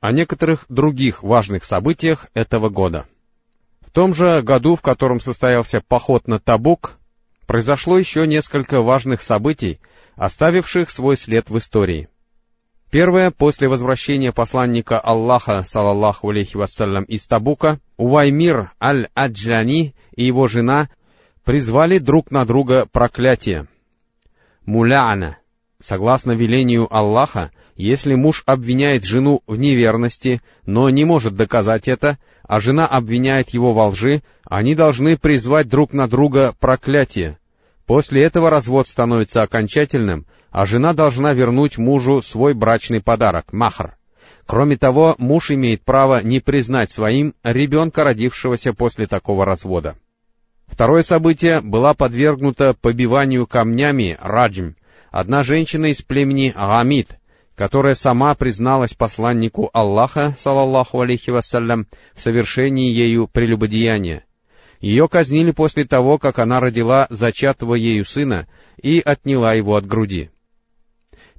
о некоторых других важных событиях этого года. В том же году, в котором состоялся поход на Табук, произошло еще несколько важных событий, оставивших свой след в истории. Первое, после возвращения посланника Аллаха, салаллаху алейхи вассалям, из Табука, Уваймир аль-Аджлани и его жена призвали друг на друга проклятие. Муляна. Согласно велению Аллаха, если муж обвиняет жену в неверности, но не может доказать это, а жена обвиняет его во лжи, они должны призвать друг на друга проклятие. После этого развод становится окончательным, а жена должна вернуть мужу свой брачный подарок — махр. Кроме того, муж имеет право не признать своим ребенка, родившегося после такого развода. Второе событие была подвергнута побиванию камнями раджм, одна женщина из племени Гамид, которая сама призналась посланнику Аллаха, салаллаху алейхи вассалям, в совершении ею прелюбодеяния. Ее казнили после того, как она родила зачатого ею сына и отняла его от груди.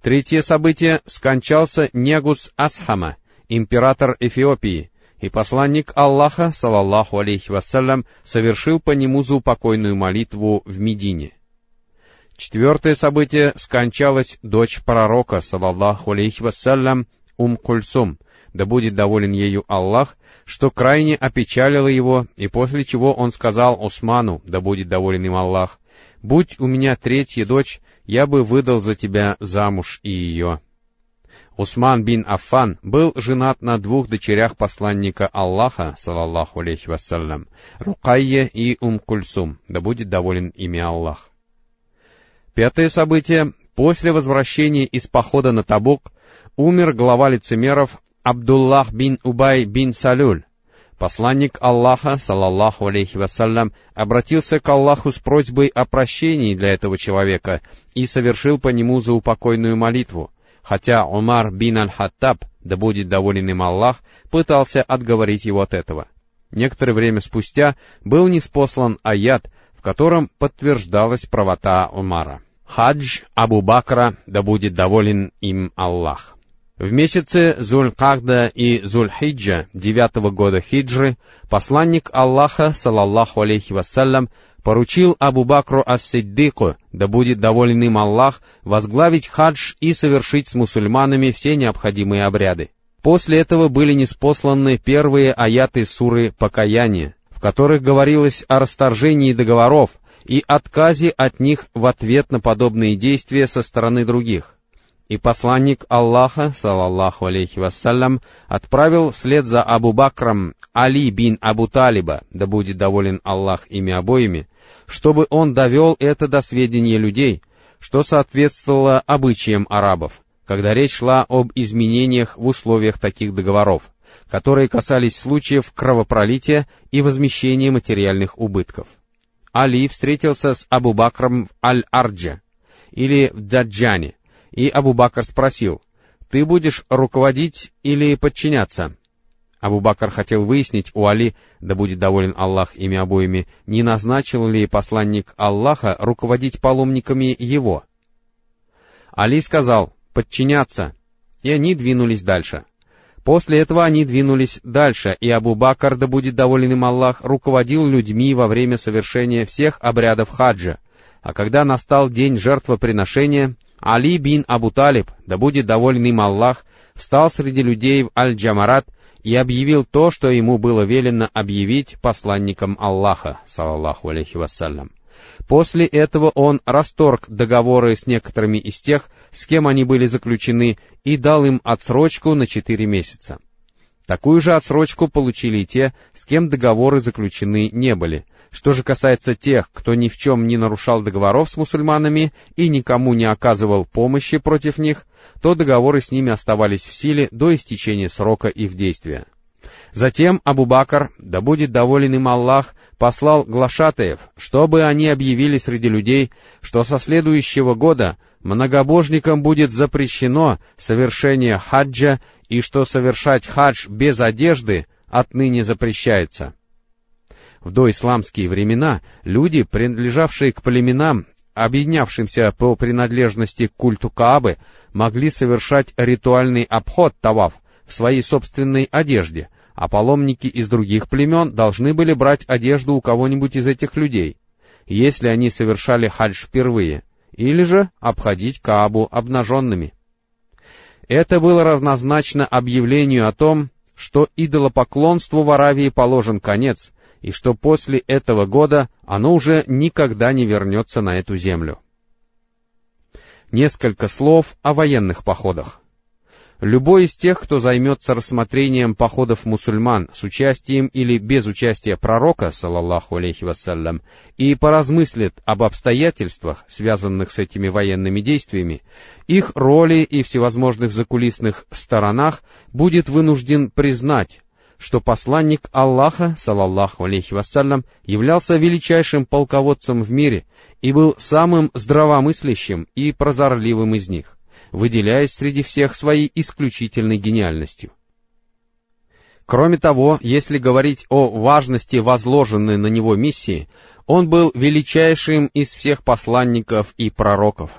Третье событие — скончался Негус Асхама, император Эфиопии, и посланник Аллаха, салаллаху алейхи вассалям, совершил по нему заупокойную молитву в Медине. Четвертое событие — скончалась дочь пророка, салаллаху алейхи вассалям, Ум Кульсум, да будет доволен ею Аллах, что крайне опечалило его, и после чего он сказал Усману, да будет доволен им Аллах, «Будь у меня третья дочь, я бы выдал за тебя замуж и ее». Усман бин Аффан был женат на двух дочерях посланника Аллаха, салаллаху алейхи вассалям, Рукайе и Ум Кульсум, да будет доволен ими Аллах. Пятое событие. После возвращения из похода на Табук умер глава лицемеров Абдуллах бин Убай бин Салюль. Посланник Аллаха, салаллаху алейхи вассалям, обратился к Аллаху с просьбой о прощении для этого человека и совершил по нему заупокойную молитву, хотя Умар бин Аль-Хаттаб, да будет доволен им Аллах, пытался отговорить его от этого. Некоторое время спустя был неспослан аят, в котором подтверждалась правота Умара. Хадж Абу Бакра, да будет доволен им Аллах. В месяце Зуль-Кахда и Зуль-Хиджа девятого года хиджры посланник Аллаха, салаллаху алейхи вассалям, поручил Абу Бакру ас-Сиддику, да будет доволен им Аллах, возглавить хадж и совершить с мусульманами все необходимые обряды. После этого были неспосланы первые аяты суры «Покаяние», в которых говорилось о расторжении договоров и отказе от них в ответ на подобные действия со стороны других. И посланник Аллаха, салаллаху алейхи вассалям, отправил вслед за Абу Бакром Али бин Абу Талиба, да будет доволен Аллах ими обоими, чтобы он довел это до сведения людей, что соответствовало обычаям арабов, когда речь шла об изменениях в условиях таких договоров, которые касались случаев кровопролития и возмещения материальных убытков. Али встретился с Абу Бакром в Аль-Ардже, или в Даджане, и Абу Бакр спросил, «Ты будешь руководить или подчиняться?» Абу Бакр хотел выяснить у Али, да будет доволен Аллах ими обоими, не назначил ли посланник Аллаха руководить паломниками его. Али сказал, «Подчиняться», и они двинулись дальше. После этого они двинулись дальше, и Абу Бакр, да будет доволен им Аллах, руководил людьми во время совершения всех обрядов хаджа, а когда настал день жертвоприношения, Али бин Абу Талиб, да будет доволен им Аллах, встал среди людей в Аль-Джамарат и объявил то, что ему было велено объявить посланникам Аллаха, салаллаху алейхи вассалям. После этого он расторг договоры с некоторыми из тех, с кем они были заключены, и дал им отсрочку на четыре месяца. Такую же отсрочку получили и те, с кем договоры заключены не были, что же касается тех, кто ни в чем не нарушал договоров с мусульманами и никому не оказывал помощи против них, то договоры с ними оставались в силе до истечения срока их действия. Затем Абу Бакр, да будет доволен им Аллах, послал глашатаев, чтобы они объявили среди людей, что со следующего года многобожникам будет запрещено совершение хаджа и что совершать хадж без одежды отныне запрещается. В доисламские времена люди, принадлежавшие к племенам, объединявшимся по принадлежности к культу Каабы, могли совершать ритуальный обход Таваф, в своей собственной одежде, а паломники из других племен должны были брать одежду у кого-нибудь из этих людей, если они совершали хадж впервые, или же обходить Каабу обнаженными. Это было равнозначно объявлению о том, что идолопоклонству в Аравии положен конец, и что после этого года оно уже никогда не вернется на эту землю. Несколько слов о военных походах. Любой из тех, кто займется рассмотрением походов мусульман с участием или без участия пророка, салаллаху алейхи вассалям, и поразмыслит об обстоятельствах, связанных с этими военными действиями, их роли и всевозможных закулисных сторонах, будет вынужден признать, что посланник Аллаха, салаллаху алейхи вассалям, являлся величайшим полководцем в мире и был самым здравомыслящим и прозорливым из них выделяясь среди всех своей исключительной гениальностью. Кроме того, если говорить о важности возложенной на него миссии, он был величайшим из всех посланников и пророков.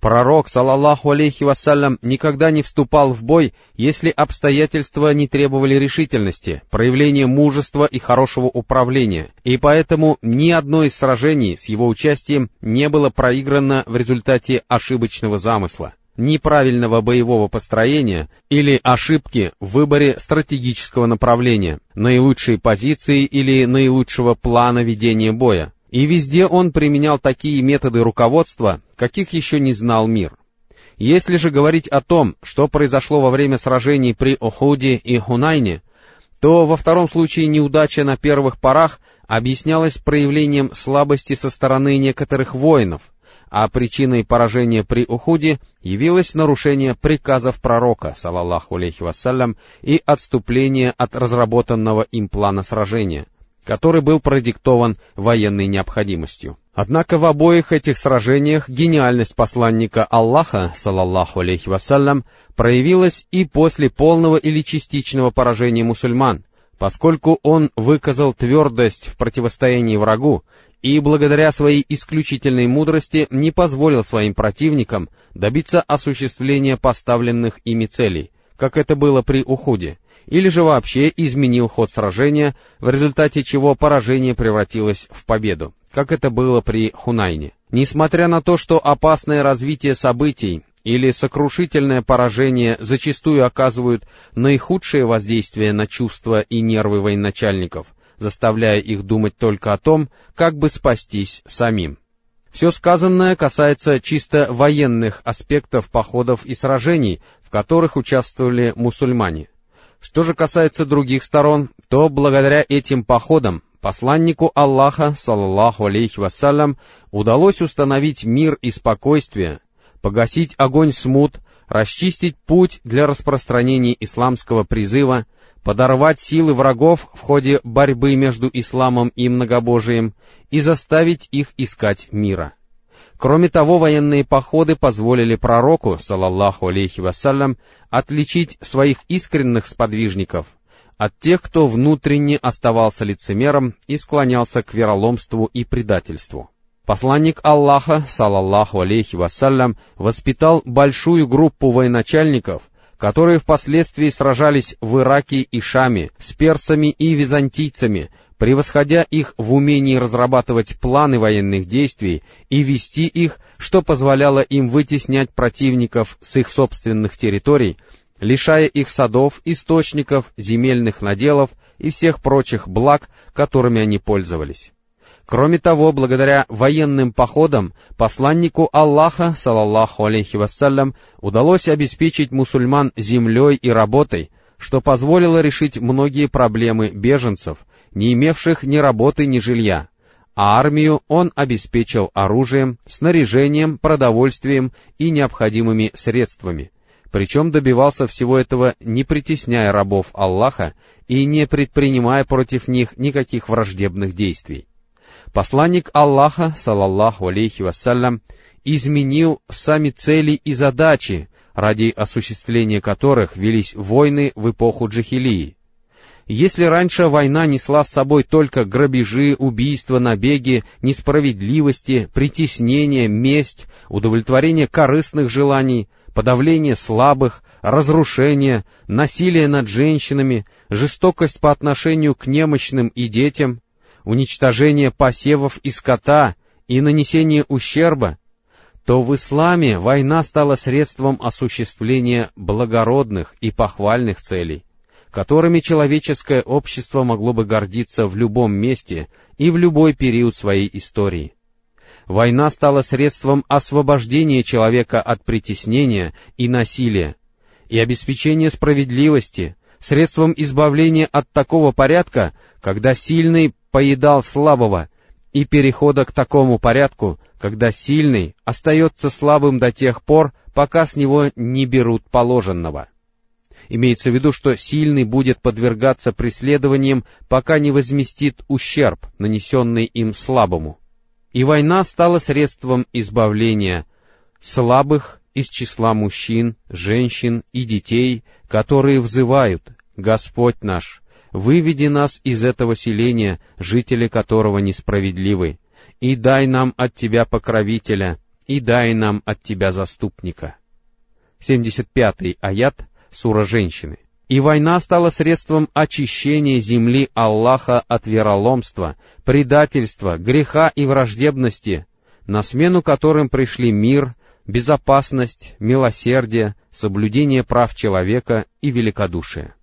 Пророк, салаллаху алейхи вассалям, никогда не вступал в бой, если обстоятельства не требовали решительности, проявления мужества и хорошего управления, и поэтому ни одно из сражений с его участием не было проиграно в результате ошибочного замысла неправильного боевого построения или ошибки в выборе стратегического направления, наилучшей позиции или наилучшего плана ведения боя. И везде он применял такие методы руководства, каких еще не знал мир. Если же говорить о том, что произошло во время сражений при Охуде и Хунайне, то во втором случае неудача на первых порах объяснялась проявлением слабости со стороны некоторых воинов, а причиной поражения при Ухуде явилось нарушение приказов пророка, салаллаху алейхи вассалям, и отступление от разработанного им плана сражения, который был продиктован военной необходимостью. Однако в обоих этих сражениях гениальность посланника Аллаха, салаллаху алейхи вассалям, проявилась и после полного или частичного поражения мусульман, поскольку он выказал твердость в противостоянии врагу и благодаря своей исключительной мудрости не позволил своим противникам добиться осуществления поставленных ими целей, как это было при Ухуде, или же вообще изменил ход сражения, в результате чего поражение превратилось в победу, как это было при Хунайне. Несмотря на то, что опасное развитие событий или сокрушительное поражение зачастую оказывают наихудшее воздействие на чувства и нервы военачальников, заставляя их думать только о том, как бы спастись самим. Все сказанное касается чисто военных аспектов походов и сражений, в которых участвовали мусульмане. Что же касается других сторон, то благодаря этим походам посланнику Аллаха, саллаллаху алейхи вассалям, удалось установить мир и спокойствие, погасить огонь смут, расчистить путь для распространения исламского призыва, подорвать силы врагов в ходе борьбы между исламом и многобожием и заставить их искать мира. Кроме того, военные походы позволили пророку, салаллаху алейхи вассалям, отличить своих искренних сподвижников от тех, кто внутренне оставался лицемером и склонялся к вероломству и предательству. Посланник Аллаха, салаллаху алейхи вассалям, воспитал большую группу военачальников, которые впоследствии сражались в Ираке и Шаме с персами и византийцами, превосходя их в умении разрабатывать планы военных действий и вести их, что позволяло им вытеснять противников с их собственных территорий, лишая их садов, источников, земельных наделов и всех прочих благ, которыми они пользовались. Кроме того, благодаря военным походам, посланнику Аллаха, салаллаху алейхи вассалям, удалось обеспечить мусульман землей и работой, что позволило решить многие проблемы беженцев, не имевших ни работы, ни жилья. А армию он обеспечил оружием, снаряжением, продовольствием и необходимыми средствами. Причем добивался всего этого, не притесняя рабов Аллаха и не предпринимая против них никаких враждебных действий. Посланник Аллаха, салаллаху алейхи вассалям, изменил сами цели и задачи, ради осуществления которых велись войны в эпоху Джахилии. Если раньше война несла с собой только грабежи, убийства, набеги, несправедливости, притеснение, месть, удовлетворение корыстных желаний, подавление слабых, разрушение, насилие над женщинами, жестокость по отношению к немощным и детям, уничтожение посевов и скота и нанесение ущерба, то в исламе война стала средством осуществления благородных и похвальных целей, которыми человеческое общество могло бы гордиться в любом месте и в любой период своей истории. Война стала средством освобождения человека от притеснения и насилия, и обеспечения справедливости, средством избавления от такого порядка, когда сильный поедал слабого, и перехода к такому порядку, когда сильный остается слабым до тех пор, пока с него не берут положенного. Имеется в виду, что сильный будет подвергаться преследованиям, пока не возместит ущерб, нанесенный им слабому. И война стала средством избавления слабых из числа мужчин, женщин и детей, которые взывают «Господь наш, Выведи нас из этого селения, жители которого несправедливы, и дай нам от Тебя покровителя, и дай нам от Тебя заступника. 75-й аят Сура Женщины. И война стала средством очищения земли Аллаха от вероломства, предательства, греха и враждебности, на смену которым пришли мир, безопасность, милосердие, соблюдение прав человека и великодушие.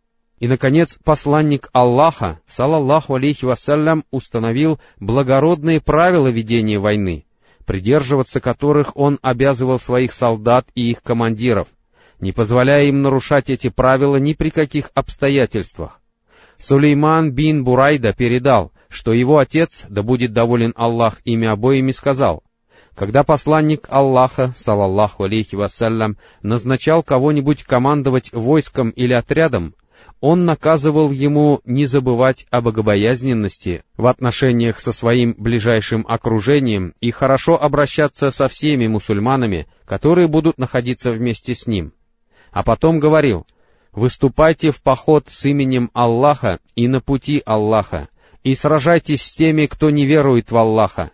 И, наконец, посланник Аллаха, салаллаху алейхи вассалям, установил благородные правила ведения войны, придерживаться которых он обязывал своих солдат и их командиров, не позволяя им нарушать эти правила ни при каких обстоятельствах. Сулейман бин Бурайда передал, что его отец, да будет доволен Аллах ими обоими, сказал, когда посланник Аллаха, салаллаху алейхи вассалям, назначал кого-нибудь командовать войском или отрядом, он наказывал ему не забывать о богобоязненности в отношениях со своим ближайшим окружением и хорошо обращаться со всеми мусульманами, которые будут находиться вместе с ним. А потом говорил, «Выступайте в поход с именем Аллаха и на пути Аллаха, и сражайтесь с теми, кто не верует в Аллаха.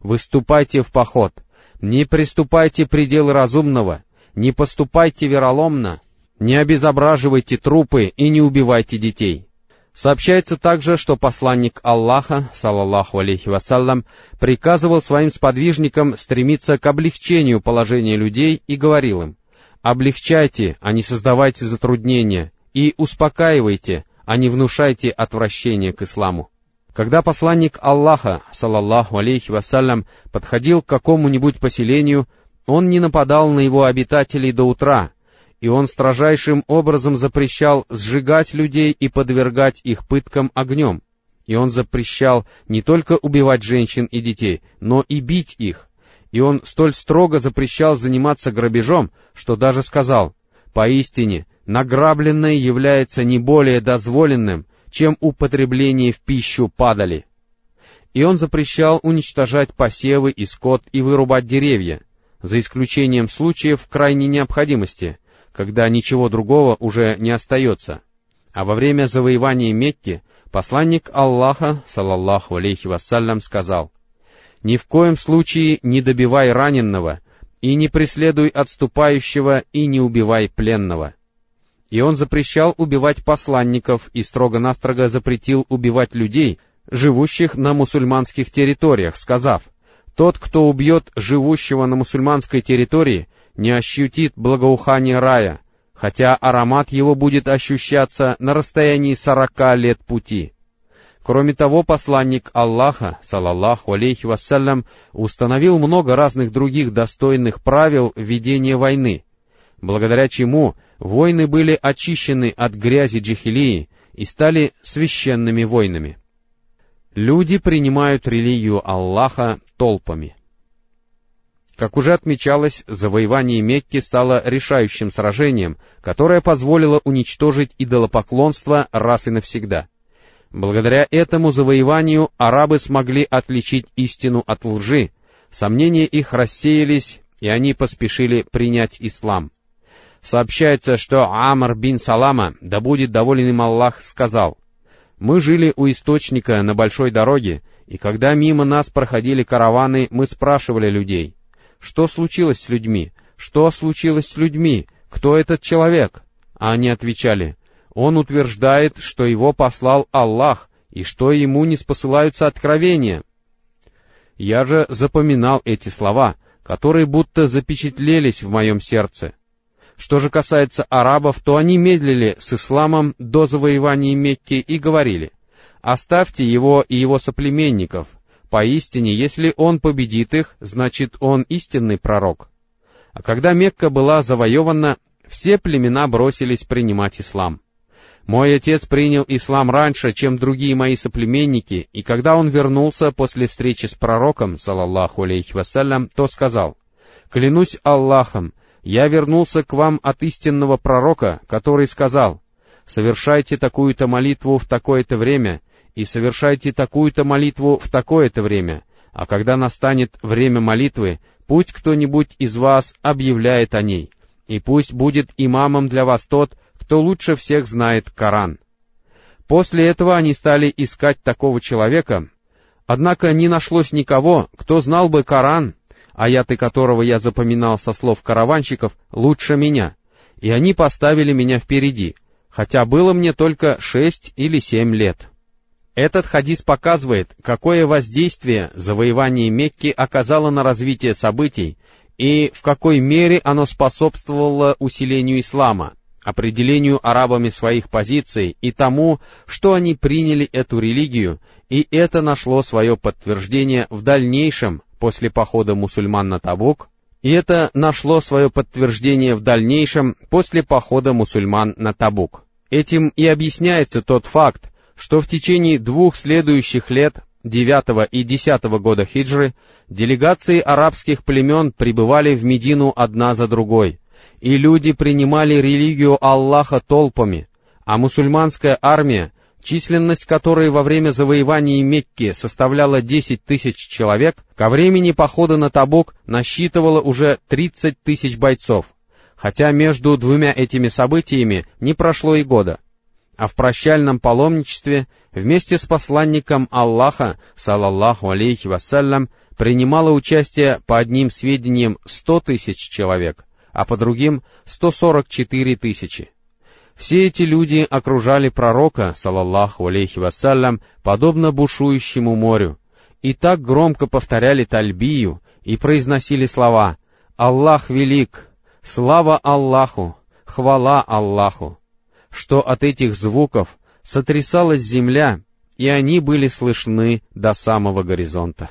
Выступайте в поход, не приступайте пределы разумного, не поступайте вероломно, не обезображивайте трупы и не убивайте детей. Сообщается также, что посланник Аллаха, салаллаху алейхи вассалям, приказывал своим сподвижникам стремиться к облегчению положения людей и говорил им, «Облегчайте, а не создавайте затруднения, и успокаивайте, а не внушайте отвращение к исламу». Когда посланник Аллаха, салаллаху алейхи вассалям, подходил к какому-нибудь поселению, он не нападал на его обитателей до утра, и он строжайшим образом запрещал сжигать людей и подвергать их пыткам огнем. И он запрещал не только убивать женщин и детей, но и бить их. И он столь строго запрещал заниматься грабежом, что даже сказал, «Поистине, награбленное является не более дозволенным, чем употребление в пищу падали». И он запрещал уничтожать посевы и скот и вырубать деревья, за исключением случаев крайней необходимости — когда ничего другого уже не остается. А во время завоевания Мекки посланник Аллаха, салаллаху алейхи вассалям, сказал, «Ни в коем случае не добивай раненного, и не преследуй отступающего, и не убивай пленного». И он запрещал убивать посланников и строго-настрого запретил убивать людей, живущих на мусульманских территориях, сказав, «Тот, кто убьет живущего на мусульманской территории, не ощутит благоухание рая, хотя аромат его будет ощущаться на расстоянии сорока лет пути. Кроме того, посланник Аллаха, салаллаху алейхи вассалям, установил много разных других достойных правил ведения войны, благодаря чему войны были очищены от грязи джихилии и стали священными войнами. Люди принимают религию Аллаха толпами. Как уже отмечалось, завоевание Мекки стало решающим сражением, которое позволило уничтожить идолопоклонство раз и навсегда. Благодаря этому завоеванию арабы смогли отличить истину от лжи, сомнения их рассеялись, и они поспешили принять ислам. Сообщается, что Амр бин Салама, да будет доволен им Аллах, сказал, «Мы жили у источника на большой дороге, и когда мимо нас проходили караваны, мы спрашивали людей — что случилось с людьми? что случилось с людьми, кто этот человек? А они отвечали, он утверждает, что его послал Аллах, и что ему не спосылаются откровения. Я же запоминал эти слова, которые будто запечатлелись в моем сердце. Что же касается арабов, то они медлили с исламом до завоевания Мекки и говорили, «Оставьте его и его соплеменников. Поистине, если он победит их, значит он истинный пророк». А когда Мекка была завоевана, все племена бросились принимать ислам. Мой отец принял ислам раньше, чем другие мои соплеменники, и когда он вернулся после встречи с пророком, салаллаху алейхи вассалям, то сказал, «Клянусь Аллахом, я вернулся к вам от истинного пророка, который сказал, совершайте такую-то молитву в такое-то время, и совершайте такую-то молитву в такое-то время, а когда настанет время молитвы, пусть кто-нибудь из вас объявляет о ней, и пусть будет имамом для вас тот, кто лучше всех знает Коран. После этого они стали искать такого человека, однако не нашлось никого, кто знал бы Коран, аяты которого я запоминал со слов караванщиков, лучше меня, и они поставили меня впереди, хотя было мне только шесть или семь лет. Этот хадис показывает, какое воздействие завоевание Мекки оказало на развитие событий и в какой мере оно способствовало усилению ислама, определению арабами своих позиций и тому, что они приняли эту религию, и это нашло свое подтверждение в дальнейшем, после похода мусульман на Табук, и это нашло свое подтверждение в дальнейшем после похода мусульман на Табук. Этим и объясняется тот факт, что в течение двух следующих лет, 9 и 10 года хиджры, делегации арабских племен прибывали в Медину одна за другой, и люди принимали религию Аллаха толпами, а мусульманская армия, численность которой во время завоевания Мекки составляла 10 тысяч человек, ко времени похода на Табук насчитывала уже 30 тысяч бойцов, хотя между двумя этими событиями не прошло и года. А в прощальном паломничестве вместе с посланником Аллаха, салаллаху алейхи вассалям, принимало участие по одним сведениям 100 тысяч человек, а по другим 144 тысячи. Все эти люди окружали пророка, салаллаху алейхи вассалям, подобно бушующему морю, и так громко повторяли тальбию и произносили слова «Аллах велик! Слава Аллаху! Хвала Аллаху!» Что от этих звуков сотрясалась земля, и они были слышны до самого горизонта.